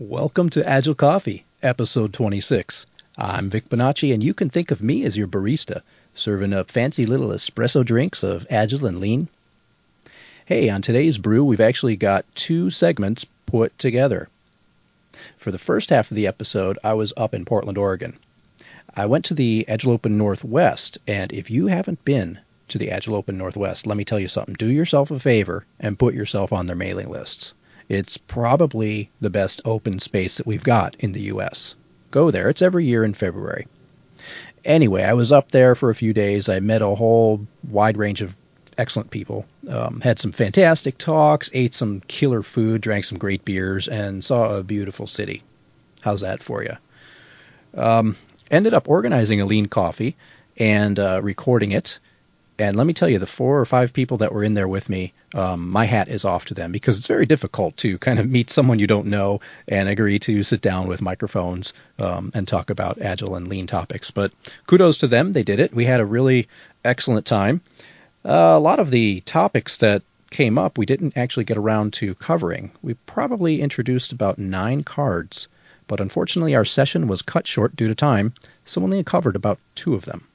Welcome to Agile Coffee, episode 26. I'm Vic Bonacci, and you can think of me as your barista, serving up fancy little espresso drinks of Agile and Lean. Hey, on today's brew, we've actually got two segments put together. For the first half of the episode, I was up in Portland, Oregon. I went to the Agile Open Northwest, and if you haven't been to the Agile Open Northwest, let me tell you something. Do yourself a favor and put yourself on their mailing lists. It's probably the best open space that we've got in the U.S. Go there. It's every year in February. Anyway, I was up there for a few days. I met a whole wide range of excellent people. Um, had some fantastic talks, ate some killer food, drank some great beers, and saw a beautiful city. How's that for you? Um, ended up organizing a lean coffee and uh, recording it and let me tell you, the four or five people that were in there with me, um, my hat is off to them because it's very difficult to kind of meet someone you don't know and agree to sit down with microphones um, and talk about agile and lean topics. But kudos to them, they did it. We had a really excellent time. Uh, a lot of the topics that came up, we didn't actually get around to covering. We probably introduced about nine cards, but unfortunately, our session was cut short due to time, so only covered about two of them.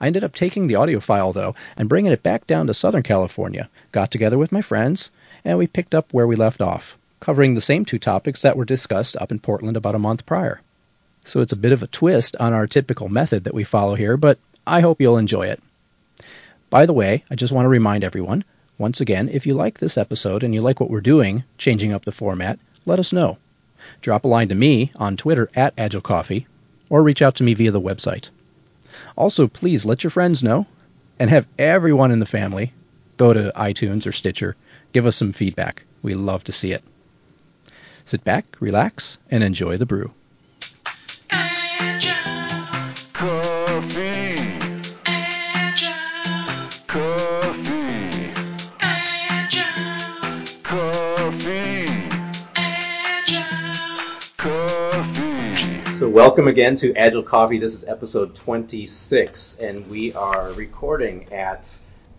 I ended up taking the audio file, though, and bringing it back down to Southern California, got together with my friends, and we picked up where we left off, covering the same two topics that were discussed up in Portland about a month prior. So it's a bit of a twist on our typical method that we follow here, but I hope you'll enjoy it. By the way, I just want to remind everyone, once again, if you like this episode and you like what we're doing, changing up the format, let us know. Drop a line to me on Twitter at AgileCoffee, or reach out to me via the website. Also, please let your friends know and have everyone in the family go to iTunes or Stitcher, give us some feedback. We love to see it. Sit back, relax, and enjoy the brew. So welcome again to Agile Coffee. This is episode 26, and we are recording at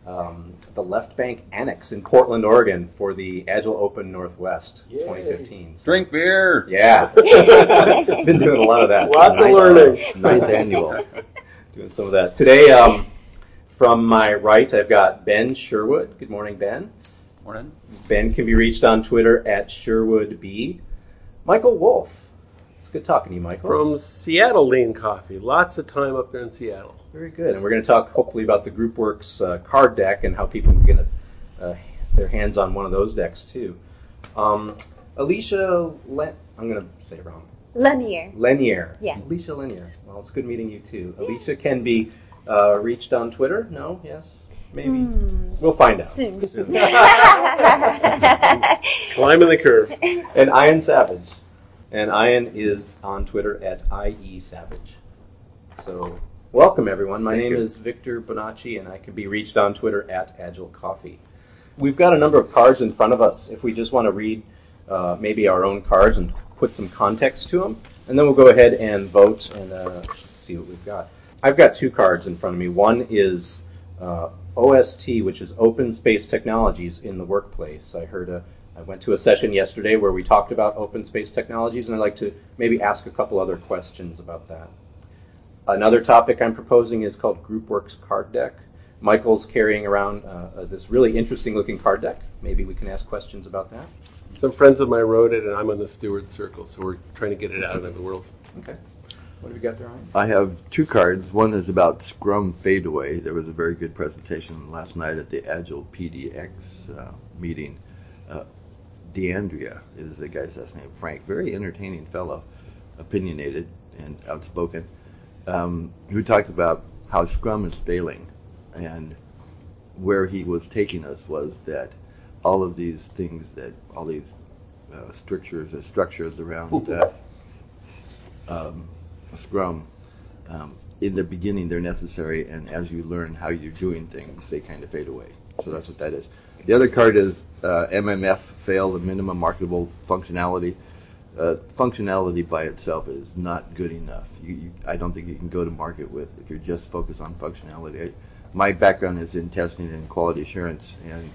um, the Left Bank Annex in Portland, Oregon, for the Agile Open Northwest Yay. 2015. So, Drink beer. Yeah, been doing a lot of that. Lots of learning. Ninth annual. doing some of that today. Um, from my right, I've got Ben Sherwood. Good morning, Ben. Morning. Ben can be reached on Twitter at SherwoodB. Michael Wolf good talking to you, Michael. From Seattle Lean Coffee. Lots of time up there in Seattle. Very good. And we're going to talk hopefully about the GroupWorks uh, card deck and how people can get uh, their hands on one of those decks too. Um, Alicia, Len- I'm going to say it wrong. Lanier. Lanier. Yeah. Alicia Lanier. Well, it's good meeting you too. Yeah. Alicia can be uh, reached on Twitter. No? Yes? Maybe. Mm, we'll find out. Soon. Soon. Climbing the curve. And Ian Savage. And Ian is on Twitter at IESavage. So, welcome everyone. My Thank name you. is Victor Bonacci, and I can be reached on Twitter at Agile Coffee. We've got a number of cards in front of us. If we just want to read uh, maybe our own cards and put some context to them, and then we'll go ahead and vote and uh, see what we've got. I've got two cards in front of me. One is uh, OST, which is Open Space Technologies in the Workplace. I heard a I went to a session yesterday where we talked about open space technologies, and I'd like to maybe ask a couple other questions about that. Another topic I'm proposing is called GroupWorks Card Deck. Michael's carrying around uh, this really interesting looking card deck. Maybe we can ask questions about that. Some friends of mine wrote it, and I'm on the steward circle, so we're trying to get it out into the world. Okay. What have you got there, Ryan? I have two cards. One is about Scrum Fadeaway. There was a very good presentation last night at the Agile PDX uh, meeting. Uh, DeAndrea is the guy's last name, Frank. Very entertaining fellow, opinionated and outspoken, um, who talked about how Scrum is failing, and where he was taking us was that all of these things that all these uh, structures or structures around uh, um, Scrum. Um, in the beginning, they're necessary, and as you learn how you're doing things, they kind of fade away. So that's what that is. The other card is uh, MMF fail, the minimum marketable functionality. Uh, functionality by itself is not good enough. You, you, I don't think you can go to market with if you're just focused on functionality. I, my background is in testing and quality assurance, and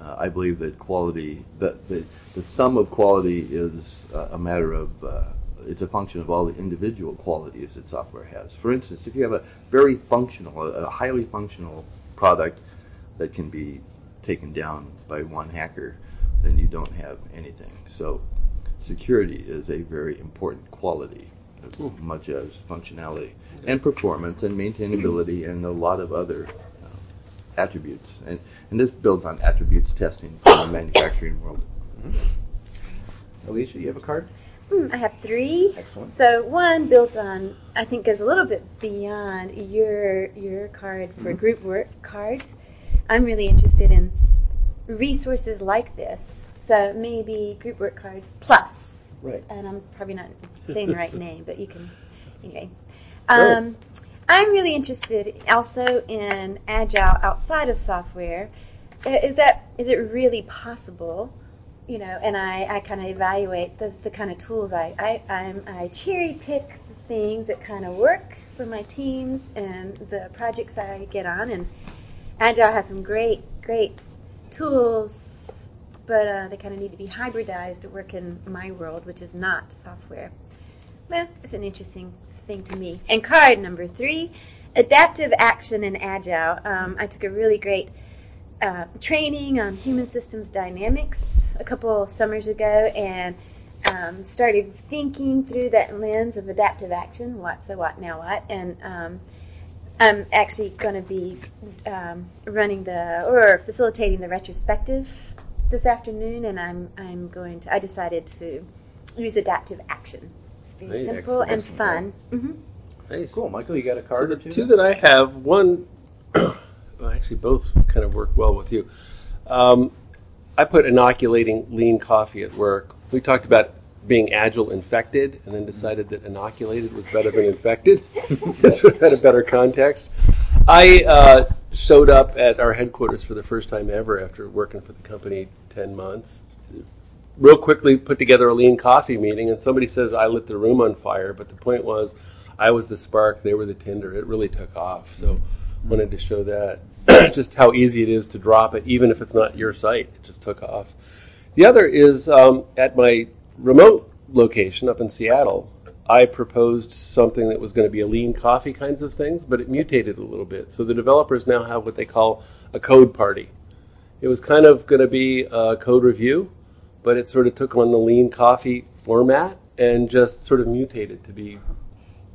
Uh, I believe that quality, that the, the sum of quality is uh, a matter of, uh, it's a function of all the individual qualities that software has. For instance, if you have a very functional, a highly functional product that can be taken down by one hacker, then you don't have anything. So security is a very important quality as much as functionality and performance and maintainability and a lot of other attributes. And, and this builds on attributes testing from the manufacturing world. Mm-hmm. Alicia, you have a card? Mm, I have three. Excellent. So one builds on, I think, goes a little bit beyond your your card for mm-hmm. group work cards. I'm really interested in resources like this. So maybe group work cards plus. Right. And I'm probably not saying the right name, but you can. Anyway. Um, I'm really interested also in agile outside of software. Uh, is that is it really possible? You know, and I, I kind of evaluate the, the kind of tools I I, I'm, I cherry pick the things that kind of work for my teams and the projects I get on. And agile has some great great tools, but uh, they kind of need to be hybridized to work in my world, which is not software. Well, it's an interesting thing to me. And card number three, adaptive action and agile. Um, I took a really great uh, training on human systems dynamics a couple summers ago and um, started thinking through that lens of adaptive action. What, so what, now what? And um, I'm actually going to be um, running the or facilitating the retrospective this afternoon, and I'm I'm going to. I decided to use adaptive action It's very nice. simple and fun. Mm-hmm. Nice. Cool, Michael. You got a card so the two? two that I have. One, well, actually, both kind of work well with you. Um, I put inoculating lean coffee at work. We talked about being agile infected, and then decided that inoculated was better than infected. That's what had a better context. I uh, showed up at our headquarters for the first time ever after working for the company ten months real quickly put together a lean coffee meeting, and somebody says I lit the room on fire, but the point was I was the spark, they were the tinder. It really took off. So mm-hmm. wanted to show that just how easy it is to drop it, even if it's not your site. It just took off. The other is um, at my remote location up in Seattle. I proposed something that was going to be a lean coffee kinds of things, but it mutated a little bit. So the developers now have what they call a code party. It was kind of going to be a code review, but it sort of took on the lean coffee format and just sort of mutated to be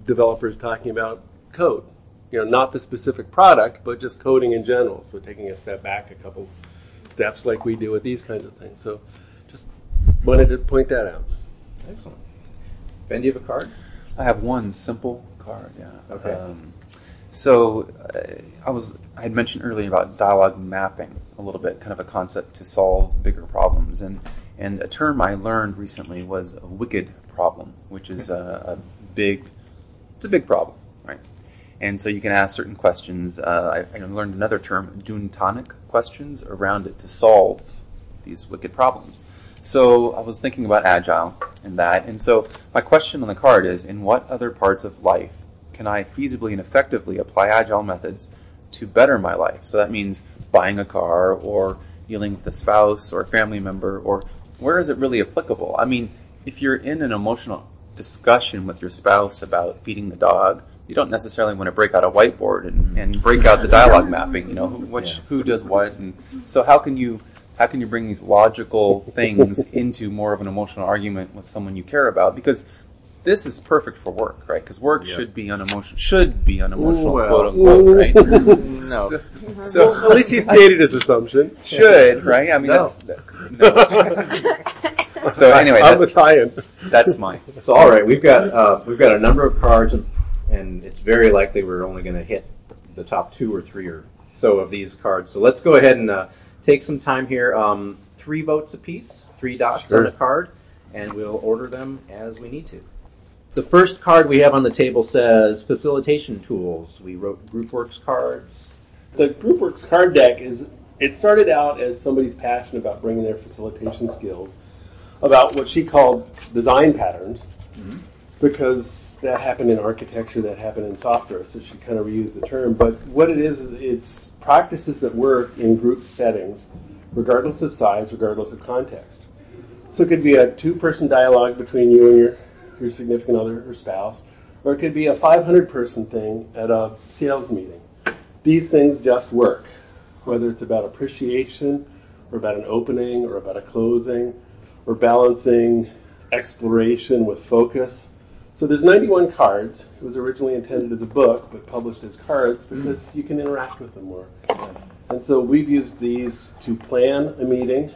developers talking about code. You know, not the specific product, but just coding in general. So taking a step back a couple steps like we do with these kinds of things. So wanted to point that out. Excellent. Ben, do you have a card? I have one simple card, yeah. Okay. Um, so uh, I was I had mentioned earlier about dialogue mapping a little bit, kind of a concept to solve bigger problems, and and a term I learned recently was a wicked problem, which is a, a big, it's a big problem, right? And so you can ask certain questions. Uh, I, I, learned another term, duntonic questions around it to solve these wicked problems. So I was thinking about agile and that. And so my question on the card is, in what other parts of life can I feasibly and effectively apply agile methods to better my life? So that means buying a car or dealing with a spouse or a family member or where is it really applicable? I mean, if you're in an emotional discussion with your spouse about feeding the dog, you don't necessarily want to break out a whiteboard and, and break out the dialogue mapping. You know, who, which, yeah. who does what, and so how can you how can you bring these logical things into more of an emotional argument with someone you care about? Because this is perfect for work, right? Because work yep. should be unemotional, should be unemotional, well, quote unquote, right? no. So, so, at least he stated his assumption. Should, right? I mean, no. that's. No. so anyway, I'm that's, Italian. That's mine. So all right, we've got uh, we've got a number of cards, and, and it's very likely we're only going to hit the top two or three or so of these cards. So let's go ahead and uh, take some time here. Um, three votes apiece, three dots sure. on a card, and we'll order them as we need to. The first card we have on the table says facilitation tools. We wrote GroupWorks cards. The GroupWorks card deck is it started out as somebody's passion about bringing their facilitation skills about what she called design patterns. Mm-hmm. because that happened in architecture, that happened in software, so she kind of reused the term. But what it is, it's practices that work in group settings, regardless of size, regardless of context. So it could be a two-person dialogue between you and your, your significant other or spouse, or it could be a 500-person thing at a sales meeting. These things just work, whether it's about appreciation, or about an opening, or about a closing, or balancing exploration with focus. So there's 91 cards. It was originally intended as a book, but published as cards because mm. you can interact with them more. And so we've used these to plan a meeting,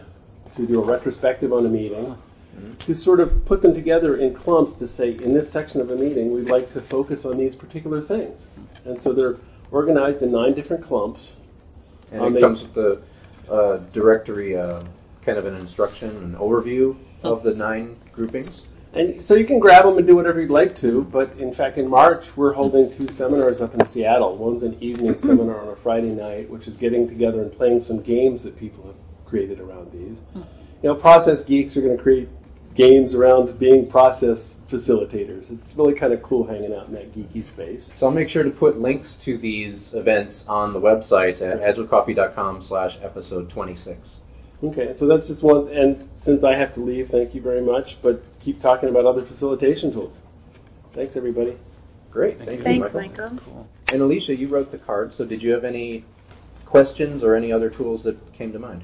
to do a retrospective on a meeting, mm. to sort of put them together in clumps to say, in this section of a meeting, we'd like to focus on these particular things. And so they're organized in nine different clumps. And um, it comes with the uh, directory, uh, kind of an instruction, an overview of the nine groupings. And so you can grab them and do whatever you'd like to, but in fact, in March, we're holding two seminars up in Seattle. One's an evening hmm. seminar on a Friday night, which is getting together and playing some games that people have created around these. Hmm. You know, process geeks are going to create games around being process facilitators. It's really kind of cool hanging out in that geeky space. So I'll make sure to put links to these events on the website at agilecoffee.com slash episode 26. Okay, so that's just one. And since I have to leave, thank you very much. But keep talking about other facilitation tools. Thanks, everybody. Great. Thank, you, Thanks, Michael. Michael. Cool. And Alicia, you wrote the card. So did you have any questions or any other tools that came to mind?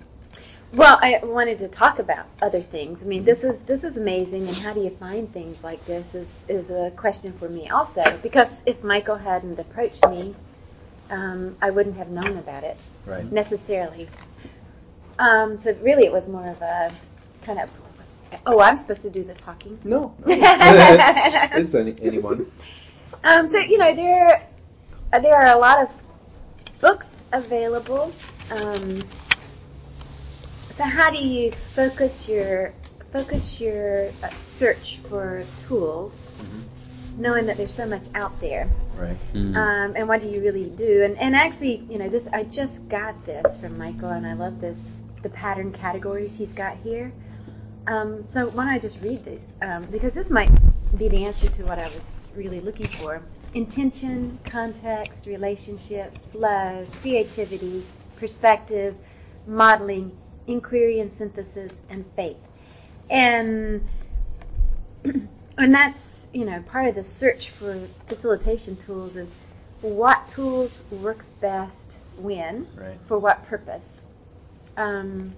Well, I wanted to talk about other things. I mean, this was this is amazing, and how do you find things like this is is a question for me also. Because if Michael hadn't approached me, um, I wouldn't have known about it right. necessarily. Um, so really, it was more of a kind of. Oh, I'm supposed to do the talking. No, no. it's any, anyone. Um, so you know there, there are a lot of books available. Um, so how do you focus your focus your uh, search for tools? Mm-hmm knowing that there's so much out there. Right. Mm-hmm. Um, and what do you really do? And, and actually, you know, this I just got this from Michael, and I love this the pattern categories he's got here. Um, so why don't I just read these? Um, because this might be the answer to what I was really looking for. Intention, context, relationship, flow, creativity, perspective, modeling, inquiry and synthesis, and faith. And and that's you know part of the search for facilitation tools is what tools work best when right. for what purpose um,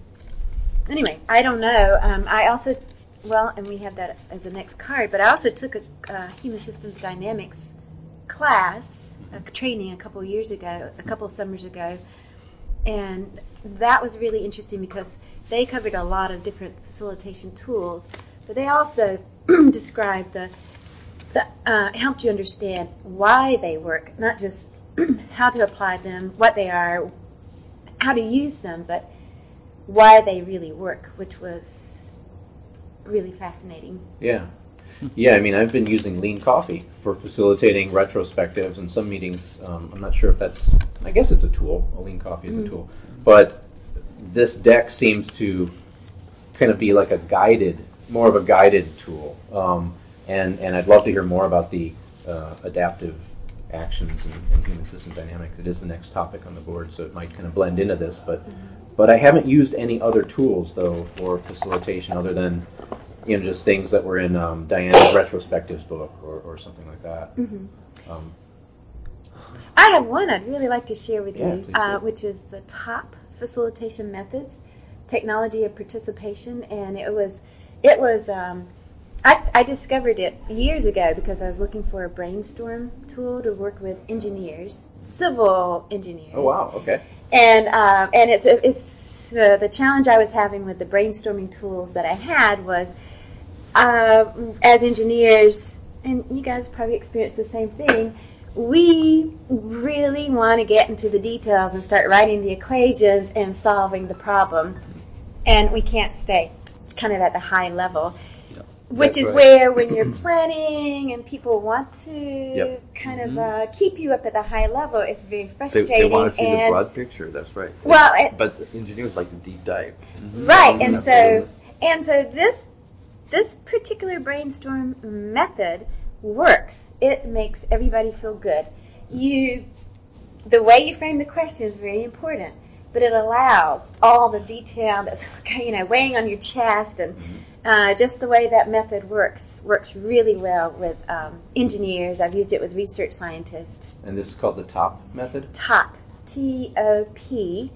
anyway, I don't know. Um, I also, well, and we have that as a next card, but I also took a, a human systems dynamics class, a training a couple years ago, a couple summers ago, and that was really interesting because they covered a lot of different facilitation tools, but they also described the, the uh, helped you understand why they work, not just how to apply them, what they are, how to use them, but why they really work, which was really fascinating. Yeah. Yeah, I mean, I've been using Lean Coffee for facilitating retrospectives and some meetings. Um, I'm not sure if that's, I guess it's a tool. A Lean Coffee is mm-hmm. a tool. But this deck seems to kind of be like a guided, more of a guided tool. Um, and, and I'd love to hear more about the uh, adaptive actions and, and, human system dynamics. It is the next topic on the board, so it might kind of blend into this. But mm-hmm. But I haven't used any other tools though for facilitation other than you know just things that were in um, Diana's retrospectives book or, or something like that. Mm-hmm. Um, I have one I'd really like to share with yeah, you, uh, which is the top facilitation methods, technology of participation, and it was it was. Um, I, I, discovered it years ago because I was looking for a brainstorm tool to work with engineers, civil engineers. Oh wow! Okay and um, and it's it's uh, the challenge I was having with the brainstorming tools that I had was uh, as engineers, and you guys probably experienced the same thing. We really want to get into the details and start writing the equations and solving the problem, and we can't stay kind of at the high level. Which That's is right. where, when you're planning and people want to yep. kind mm-hmm. of uh, keep you up at the high level, it's very frustrating. They, they want to see the broad picture. That's right. Well, it, but engineers like to deep dive. Mm-hmm. Right, and so and so this this particular brainstorm method works. It makes everybody feel good. You, the way you frame the question is very important, but it allows all the detail that's you know weighing on your chest and uh, just the way that method works works really well with um, engineers. I've used it with research scientists. And this is called the TOP method. TOP, T O P,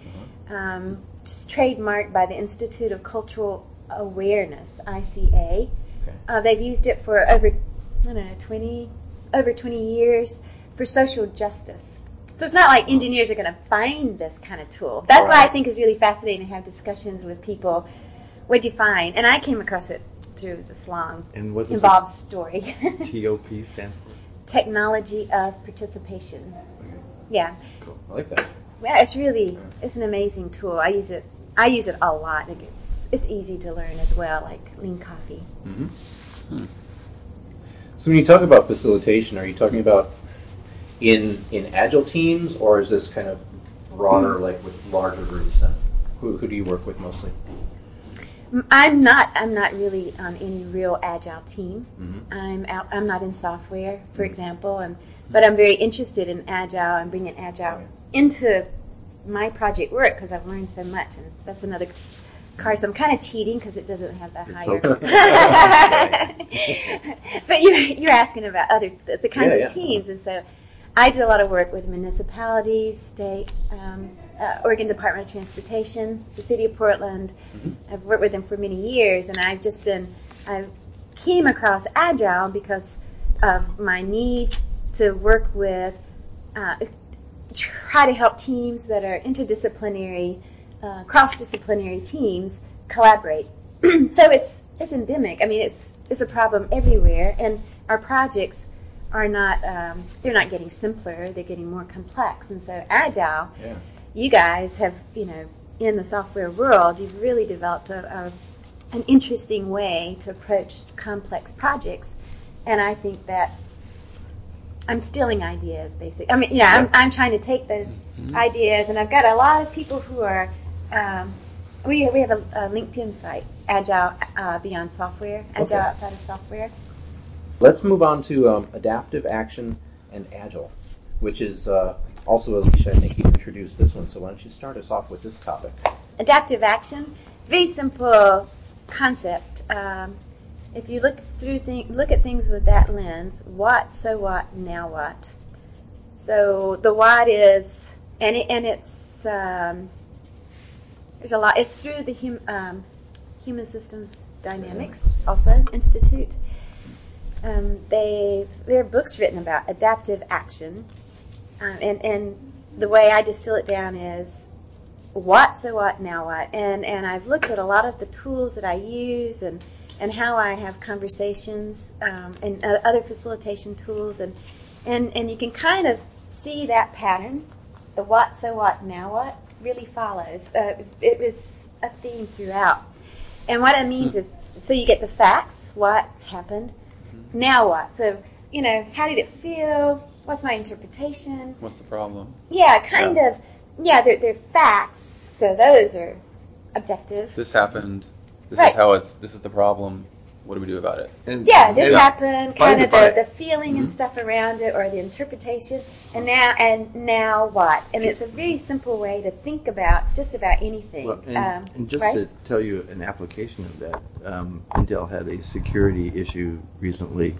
um, trademarked by the Institute of Cultural Awareness, ICA. Okay. Uh, they've used it for over, I don't know, 20, over 20 years for social justice. So it's not like engineers are going to find this kind of tool. That's why I think it's really fascinating to have discussions with people. What'd you find? And I came across it through this long, And what involved story. the TOP stand for? Technology of participation. Yeah. Cool. I like that. Yeah, it's really it's an amazing tool. I use it. I use it a lot. Like it's it's easy to learn as well, like lean coffee. Mm-hmm. So when you talk about facilitation, are you talking about in in agile teams, or is this kind of broader, like with larger groups? Then, who, who do you work with mostly? I'm not. I'm not really on any real agile team. Mm-hmm. I'm out. I'm not in software, for example, and but I'm very interested in agile and bringing agile into my project work because I've learned so much, and that's another card. So I'm kind of cheating because it doesn't have that higher. okay. but you're you're asking about other the, the kinds Yeah, yeah. of teams, and so I do a lot of work with municipalities, state, um, uh, Oregon Department of Transportation, the City of Portland. Mhm. I've worked with them for many years, and I've just been I came across Agile because of my need to work with uh, try to help teams that are interdisciplinary, uh, cross-disciplinary teams collaborate. so it's it's endemic. I mean, it's it's a problem everywhere, and our projects are not um, they're not getting simpler; they're getting more complex. And so agile, Yeah. You guys have you know in the software world, you've really developed a, a an interesting way to approach complex projects, and I think that. I'm stealing ideas, basically. I mean, yeah, I'm, I'm trying to take those ideas, and I've got a lot of people who are. Um, we we have a, a LinkedIn site, Agile uh, Beyond Software, Agile Okay. outside of software. Let's move on to um, adaptive action and agile, which is uh, also Alicia. I think you introduced this one. So why don't you start us off with this topic? Adaptive action, very simple concept. Um, if you look through th- look at things with that lens, what, so what, now what. So the what is, and it, and it's um, there's a lot. It's through the hum, um, Human Systems Dynamics also Institute. Um, they there are books written about adaptive action, um, and and the way I distill it down is what, so what, now what, and and I've looked at a lot of the tools that I use and and how I have conversations um, and uh, other facilitation tools and and and you can kind of see that pattern. The what, so what, now what really follows. Uh, it was a theme throughout, and what it means is so you get the facts, what happened, now what. So you know, how did it feel? What's my interpretation? What's the problem? Yeah, kind Yeah. of. Yeah, they're, they're facts, so those are objective. This happened. This Right. is how it's. This is the problem. What do we do about it? And, Yeah, this and happened, kind to of the, find. the feeling and Mhm. stuff around it, or the interpretation, and now and now what? And it's a very simple way to think about just about anything. Well, and, um, and just right? to tell you an application of that, um, Intel had a security issue recently,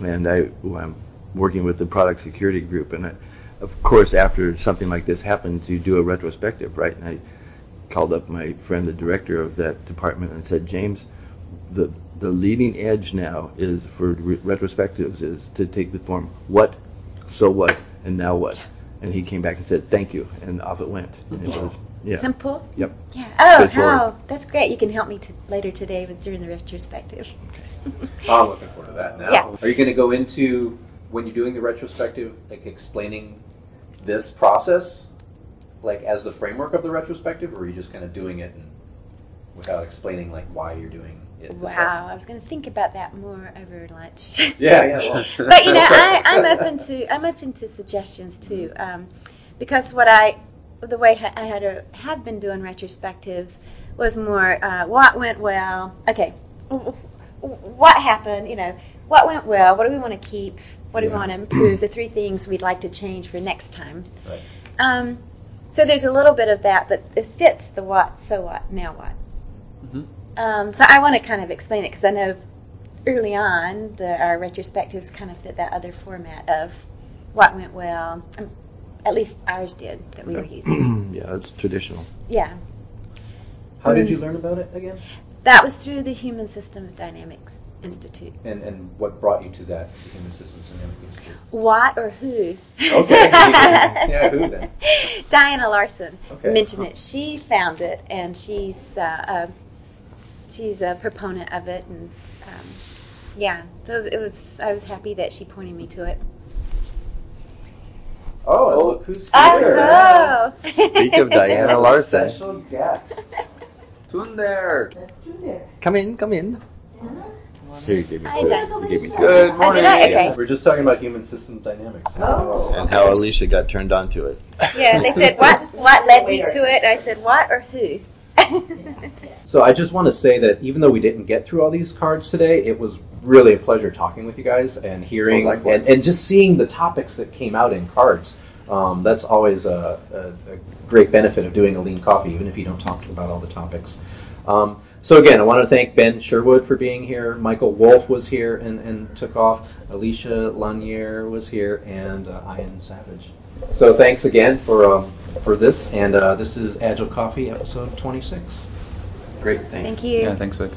and I, well, I'm working with the product security group, and I, of course, after something like this happens, you do a retrospective, right? And I called up my friend, the director of that department, and said, James, the the leading edge now is for re- retrospectives is to take the form what, so what, and now what. And he came back and said, "Thank you," and off it went. And it was yeah. Simple. Yep. Yeah. Oh, Straightforward. how that's great. You can help me to, later today with doing the retrospective. Oh, I'm looking forward to that now. Yeah. Are you going to go into when you're doing the retrospective, like explaining this process, like as the framework of the retrospective, or are you just kind of doing it and without explaining like why you're doing it? Wow, I was going to think about that more over lunch. Yeah, yeah. Well, but you know, I, I'm open to I'm open to suggestions too, um, because what I the way I had have been doing retrospectives was more uh, what went well. Okay, what happened, you know, what went well, what do we want to keep, what do we want to improve, the three things we'd like to change for next time. Right. Um, so there's a little bit of that, but it fits the what, so what, now what. Mhm. Um, so I want to kind of explain it because I know early on the, our retrospectives kind of fit that other format of what went well. Um, at least ours did that we were using. yeah, that's traditional. Yeah, How did you learn about it again? that was through the Human Systems Dynamics Institute. And and what brought you to that the Human Systems Dynamic Institute? What or who? Okay. yeah, who then? Diana Larsen Okay. mentioned it. She found it, and she's uh, uh, she's a proponent of it, and um, yeah. So it was. I was happy that she pointed me to it. Oh, look who's Oh, here. hello. Speak of Diana Larsen. Special guest. Tündér. Come in, come in. Here, you gave me Hi, food. Gave me. Good morning. did I? Okay. We're just talking about human systems dynamics. Oh. And how Alicia got turned on to it. Yeah, they said what what led me to it. I said what or who. So I just want to say that even though we didn't get through all these cards today, it was really a pleasure talking with you guys and hearing Oh, and, and just seeing the topics that came out in cards. Um, that's always a, a, a great benefit of doing a lean coffee, even if you don't talk about all the topics. Um, so again, I want to thank Ben Sherwood for being here. Michael Wolf was here and, and took off. Alicia Lanier was here, and uh, Ian Savage. So thanks again for um, for this, and uh, this is Agile Coffee episode 26. Great, thanks. Thank you. Yeah, thanks, Vic.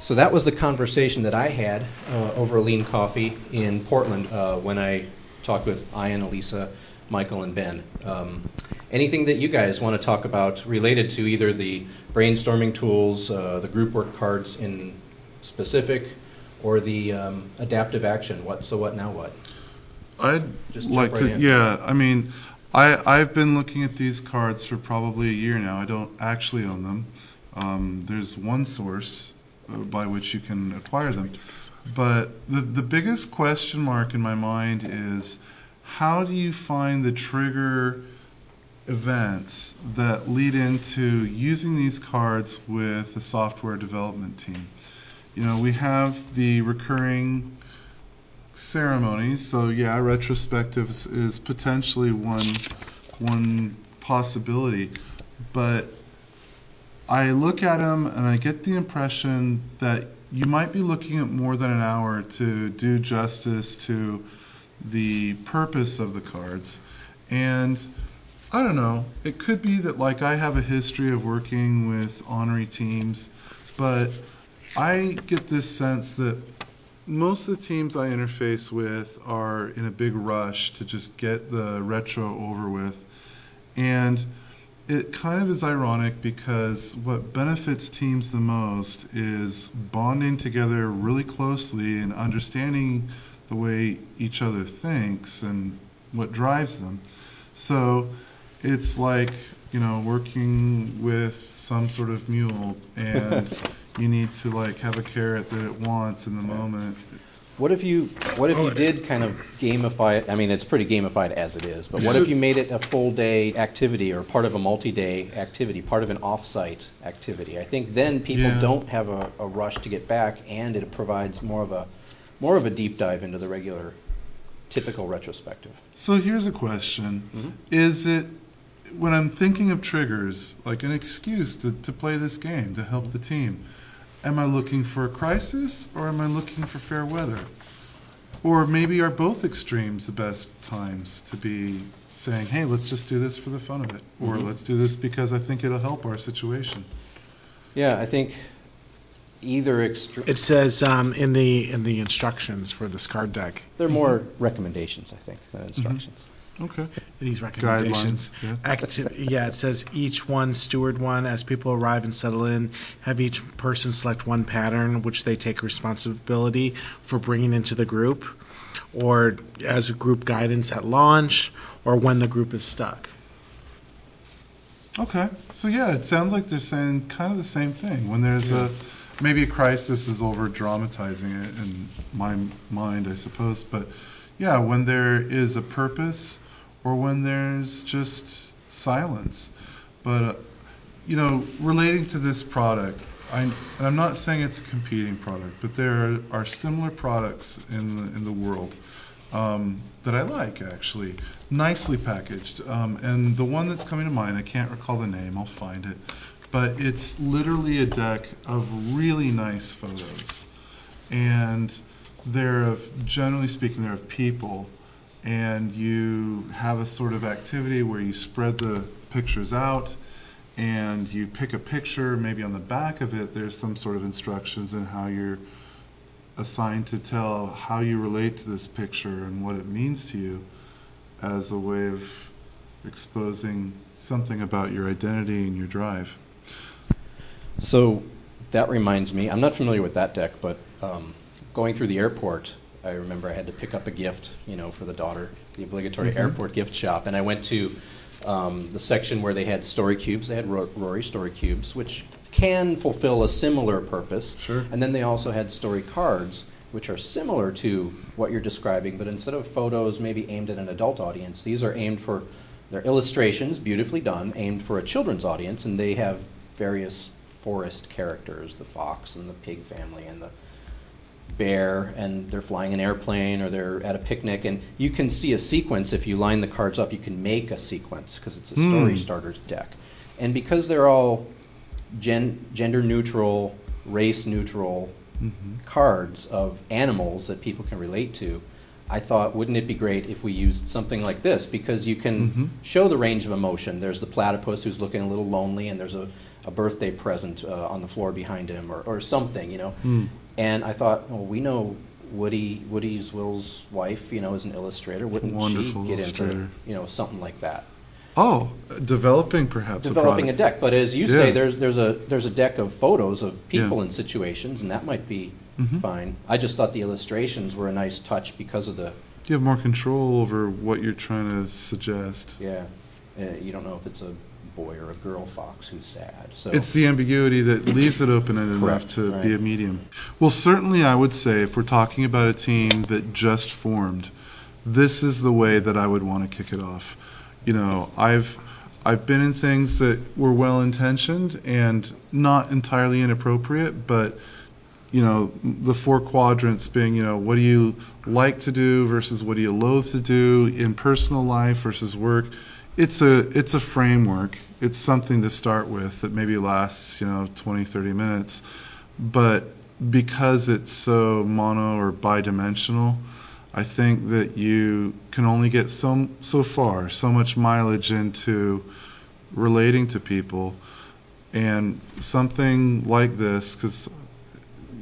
So that was the conversation that I had uh, over lean coffee in Portland uh, when I talked with Ian, Elisa, Michael, and Ben. Um, anything that you guys want to talk about related to either the brainstorming tools, uh, the group work cards in specific, or the um, adaptive action? What so what now what? I'd Just like right to, in. yeah. I mean, I I've been looking at these cards for probably a year now. I don't actually own them. Um, there's one source uh, by which you can acquire them, but the the biggest question mark in my mind is how do you find the trigger events that lead into using these cards with the software development team? You know, we have the recurring ceremonies. So yeah, retrospective is, is potentially one one possibility, but I look at them and I get the impression that you might be looking at more than an hour to do justice to the purpose of the cards, and I don't know. It could be that like I have a history of working with honorary teams, but I get this sense that most of the teams I interface with are in a big rush to just get the retro over with. And it kind of is ironic because what benefits teams the most is bonding together really closely and understanding the way each other thinks and what drives them. So it's like, you know, working with some sort of mule and you need to like have a carrot that it wants in the moment. What if you what if you oh, did kind of gamify it? I mean, it's pretty gamified as it is, but what So- if you made it a full day activity or part of a multi-day activity, part of an off-site activity? I think then people Yeah. don't have a, a rush to get back, and it provides more of a more of a deep dive into the regular, typical retrospective. So here's a question. Mm-hmm. Is it when I'm thinking of triggers, like an excuse to, to play this game, to help the team, am I looking for a crisis or am I looking for fair weather? Or maybe are both extremes the best times to be saying, hey, let's just do this for the fun of it, or Mhm. let's do this because I think it'll help our situation. Yeah, I think either extreme. It says um, in the in the instructions for this card deck, They're more recommendations, I think, than instructions. Okay. these recommendations. Guidelines. Yeah. Yeah, it says each one steward one as people arrive and settle in. Have each person select one pattern which they take responsibility for bringing into the group, or as group guidance at launch, or when the group is stuck. Okay. So yeah, it sounds like they're saying kind of the same thing. When there's a maybe a crisis is over dramatizing it in my mind, I suppose. But yeah, when there is a purpose or when there's just silence. But uh, you know, relating to this product, I, and I'm not saying it's a competing product, but there are, are similar products in the, in the world um, that I like actually, nicely packaged. Um, and the one that's coming to mind, I can't recall the name, I'll find it, but it's literally a deck of really nice photos. And they're of, generally speaking, they're of people. And you have a sort of activity where you spread the pictures out and you pick a picture, maybe on the back of it, there's some sort of instructions in how you're assigned to tell how you relate to this picture and what it means to you as a way of exposing something about your identity and your drive. So that reminds me, I'm not familiar with that deck, but um, going through the airport, I remember I had to pick up a gift, you know, for the daughter, the obligatory mm-hmm. airport gift shop, and I went to um, the section where they had story cubes. They had Rory story cubes, which can fulfill a similar purpose. Sure. And then they also had story cards, which are similar to what you're describing, but instead of photos maybe aimed at an adult audience, these are aimed for they're illustrations, beautifully done, aimed for a children's audience, and they have various forest characters, the fox and the pig family and the bear and they're flying an airplane or they're at a picnic and you can see a sequence if you line the cards up you can make a sequence because it's a story mm. starters deck and because they're all gen- gender neutral race neutral mm-hmm. cards of animals that people can relate to i thought wouldn't it be great if we used something like this because you can mm-hmm. show the range of emotion there's the platypus who's looking a little lonely and there's a, a birthday present uh, on the floor behind him or, or something you know mm. And I thought, well, we know Woody Woody's Will's wife, you know, is an illustrator. Wouldn't Wonderful she get into you know something like that? Oh, developing perhaps developing a, a deck. But as you yeah. say, there's there's a there's a deck of photos of people yeah. in situations, and that might be mm-hmm. fine. I just thought the illustrations were a nice touch because of the. You have more control over what you're trying to suggest. Yeah, uh, you don't know if it's a boy or a girl fox who's sad. So it's the ambiguity that leaves it open ended enough to right. be a medium. Well, certainly, I would say if we're talking about a team that just formed, this is the way that I would want to kick it off. You know, I've I've been in things that were well intentioned and not entirely inappropriate, but you know, the four quadrants being, you know, what do you like to do versus what do you loathe to do in personal life versus work. It's a it's a framework it's something to start with that maybe lasts, you know, 20, 30 minutes. But because it's so mono or bidimensional, I think that you can only get so so far, so much mileage into relating to people, and something like this, because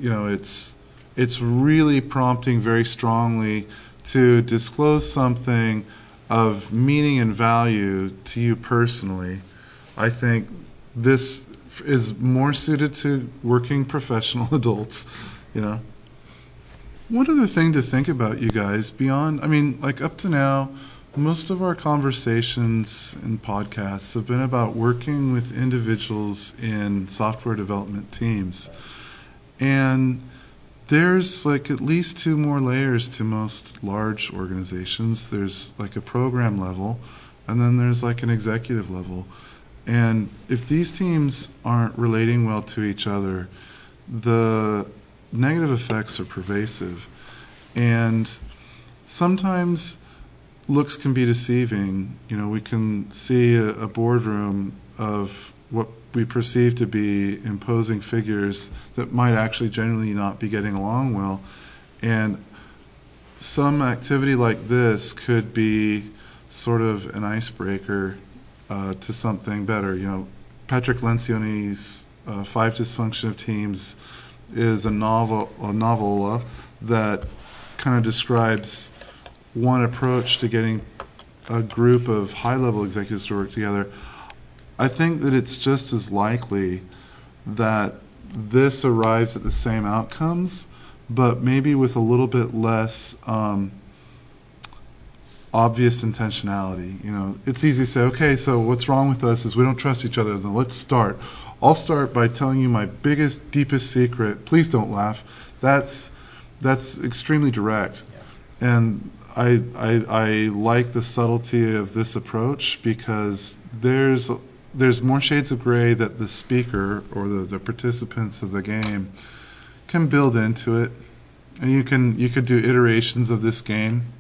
you know, it's it's really prompting very strongly to disclose something of meaning and value to you personally I think this is more suited to working professional adults, you know. One other thing to think about, you guys, beyond, I mean, like up to now, most of our conversations and podcasts have been about working with individuals in software development teams. And there's like at least two more layers to most large organizations. There's like a program level, and then there's like an executive level. And if these teams aren't relating well to each other, the negative effects are pervasive. And sometimes looks can be deceiving. You know, we can see a, a boardroom of what we perceive to be imposing figures that might actually generally not be getting along well. And some activity like this could be sort of an icebreaker uh, to something better. You know, Patrick Lencioni's uh, Five Dysfunction of Teams is a novel, a novella that kind of describes one approach to getting a group of high-level executives to work together. I think that it's just as likely that this arrives at the same outcomes, but maybe with a little bit less um, obvious intentionality. You know, it's easy to say, okay, so what's wrong with us is we don't trust each other. Then let's start. I'll start by telling you my biggest, deepest secret. Please don't laugh. That's that's extremely direct, yeah. and I, I I like the subtlety of this approach because there's there's more shades of gray that the speaker or the, the participants of the game can build into it. And you can you could do iterations of this game.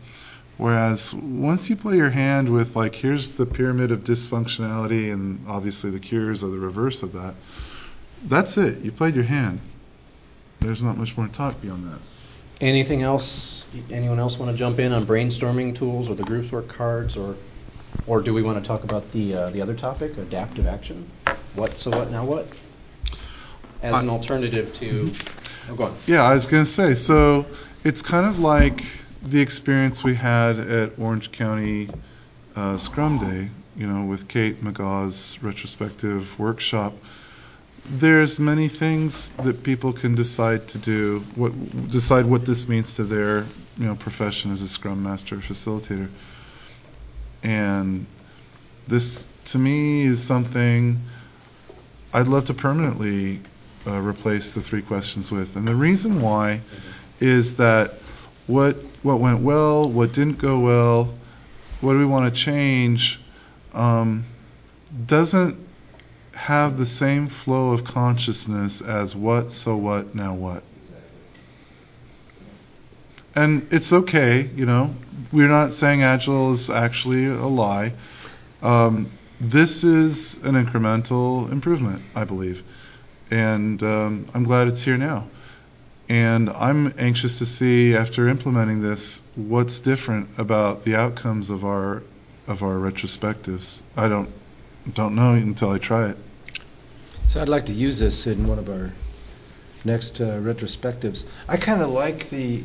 Whereas once you play your hand with like here's the pyramid of dysfunctionality and obviously the cures are the reverse of that, that's it. You played your hand. There's not much more to talk beyond that. Anything else? Anyone else want to jump in on brainstorming tools or the groups work cards, or or do we want to talk about the uh, the other topic, adaptive action? What so what now what? As an alternative to. Oh, go on. Yeah, I was going to say. So it's kind of like the experience we had at Orange County uh, Scrum Day. You know, with Kate Megaw's retrospective workshop there's many things that people can decide to do, what, decide what this means to their you know, profession as a Scrum Master facilitator. And this, to me, is something I'd love to permanently uh, replace the three questions with. And the reason why is that what what went well, what didn't go well, what do we want to change, um, doesn't have the same flow of consciousness as what, so what, now what. And it's okay, you know. We're not saying Agile is actually a lie. Um, this is an incremental improvement, I believe. And um, I'm glad it's here now. And I'm anxious to see, after implementing this, what's different about the outcomes of our of our retrospectives. I don't don't know until I try it. So I'd like to use this in one of our next uh, retrospectives. I kind of like the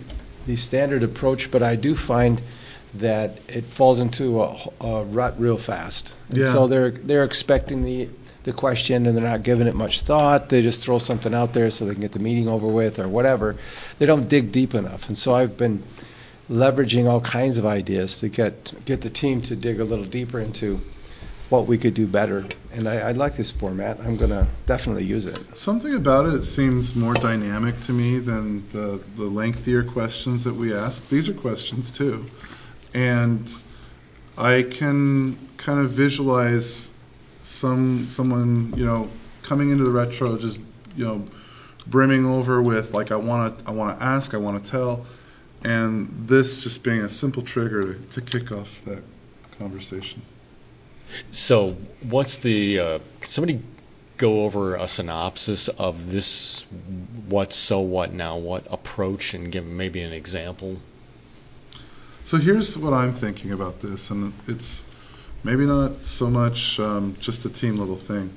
the standard approach, but I do find that it falls into a, a rut real fast. And Yeah. So they're they're expecting the the question and they're not giving it much thought. They just throw something out there so they can get the meeting over with or whatever. They don't dig deep enough. And so I've been leveraging all kinds of ideas to get get the team to dig a little deeper into what we could do better. And I, I like this format. I'm going to definitely use it. Something about it, it seems more dynamic to me than the, the lengthier questions that we ask. These are questions too. And I can kind of visualize some someone, you know, coming into the retro just, you know, brimming over with like I want to I want to ask, I want to tell, and this just being a simple trigger to, to kick off that conversation. So, what's the? Uh, can somebody go over a synopsis of this? What so what now what approach and give maybe an example? So here's what I'm thinking about this, and it's maybe not so much um, just a team level thing.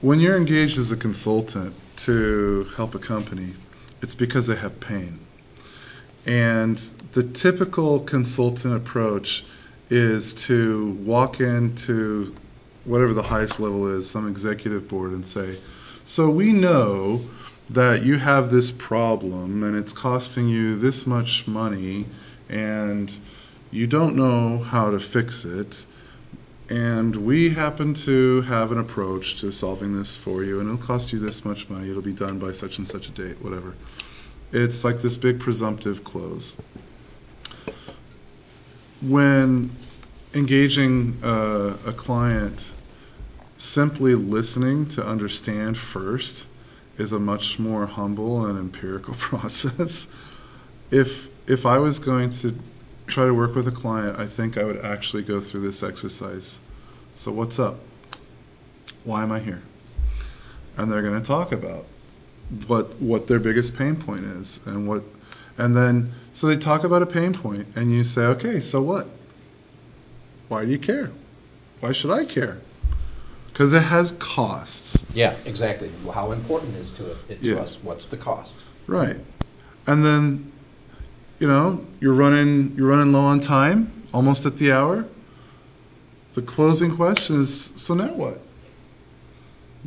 When you're engaged as a consultant to help a company, it's because they have pain. And the typical consultant approach is to walk into whatever the highest level is, some executive board, and say, So we know that you have this problem and it's costing you this much money and you don't know how to fix it. And we happen to have an approach to solving this for you, and it'll cost you this much money. It'll be done by such and such a date, whatever. It's like this big presumptive close. When engaging uh, a client, simply listening to understand first is a much more humble and empirical process. If if I was going to try to work with a client, I think I would actually go through this exercise. So what's up? Why am I here? And they're going to talk about what what their biggest pain point is and what and then so they talk about a pain point and you say, "Okay, so what? Why do you care? Why should I care?" Because it has costs. Yeah, exactly. Well, How important is to it, it to Yeah. us? What's the cost? Right. And then, you know, you're running you're running low on time, almost at the hour. The closing question is, so now what?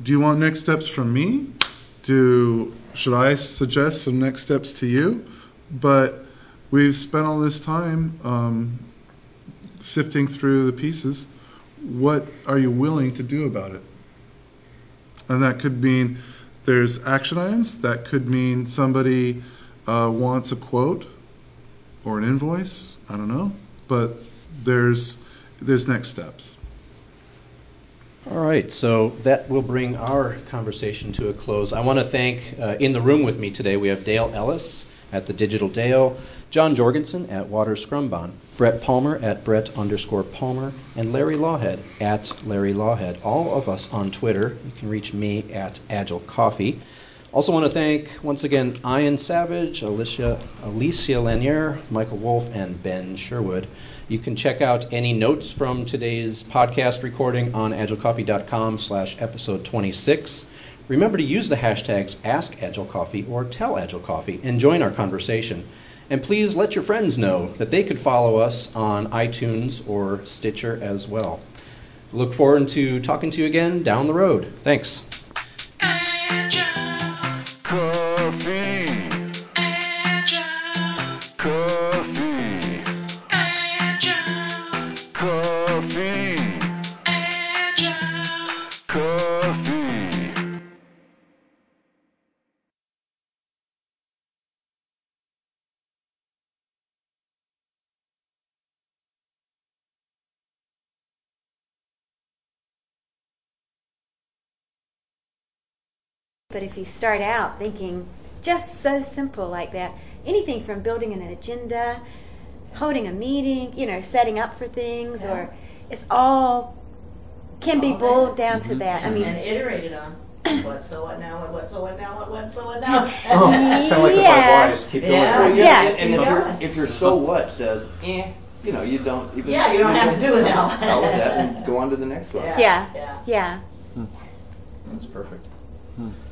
Do you want next steps from me? Do should I suggest some next steps to you? But we've spent all this time um, sifting through the pieces. What are you willing to do about it? And that could mean there's action items. That could mean somebody uh, wants a quote or an invoice. I don't know, but there's there's next steps. All right, so that will bring our conversation to a close. I want to thank, uh, in the room with me today, we have Dale Ellis at the Digital Dale, Jon Jorgensen at Water Scrumbon, Brett Palmer at Brett underscore Palmer, and Larry Lawhead at Larry Lawhead. All of us on Twitter. You can reach me at Agile Coffee. Also want to thank once again Ian Savage, Alicia, Alicia Lanier, Michael Wolf, and Ben Sherwood. You can check out any notes from today's podcast recording on agilecoffee.com slash episode 26. Remember to use the hashtags AskAgileCoffee or TellAgileCoffee and join our conversation. And please let your friends know that they could follow us on iTunes or Stitcher as well. Look forward to talking to you again down the road. Thanks. But if you start out thinking just so simple like that, anything from building an agenda, holding a meeting, you know, setting up for things, Yeah. or it's all can be All boiled that. down to mm-hmm. that. I and, mean, and iterated on. What so what now? What, what so what now? What what so what now? Oh, kind of like the Yeah. five whys. Keep going. Yeah. Well, yeah, Yes, and if keep your if your so what says, eh, you know, you don't even. Yeah, you don't have to do it now. Follow that and go on to the next one. Yeah. yeah, Yeah. yeah. Hmm. That's perfect. Hmm.